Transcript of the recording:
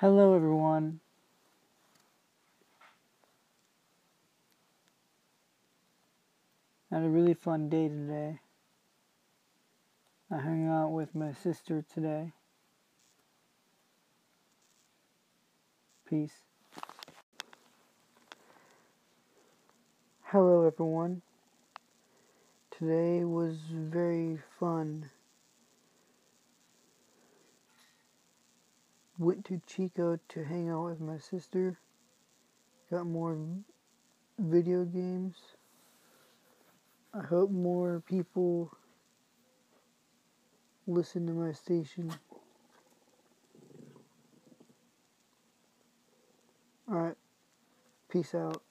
Hello, everyone. I had a really fun day today. I hung out with my sister today. Peace. Hello, everyone. Today was very fun. Went to Chico to hang out with my sister. Got more video games. I hope more people listen to my station. Alright, peace out.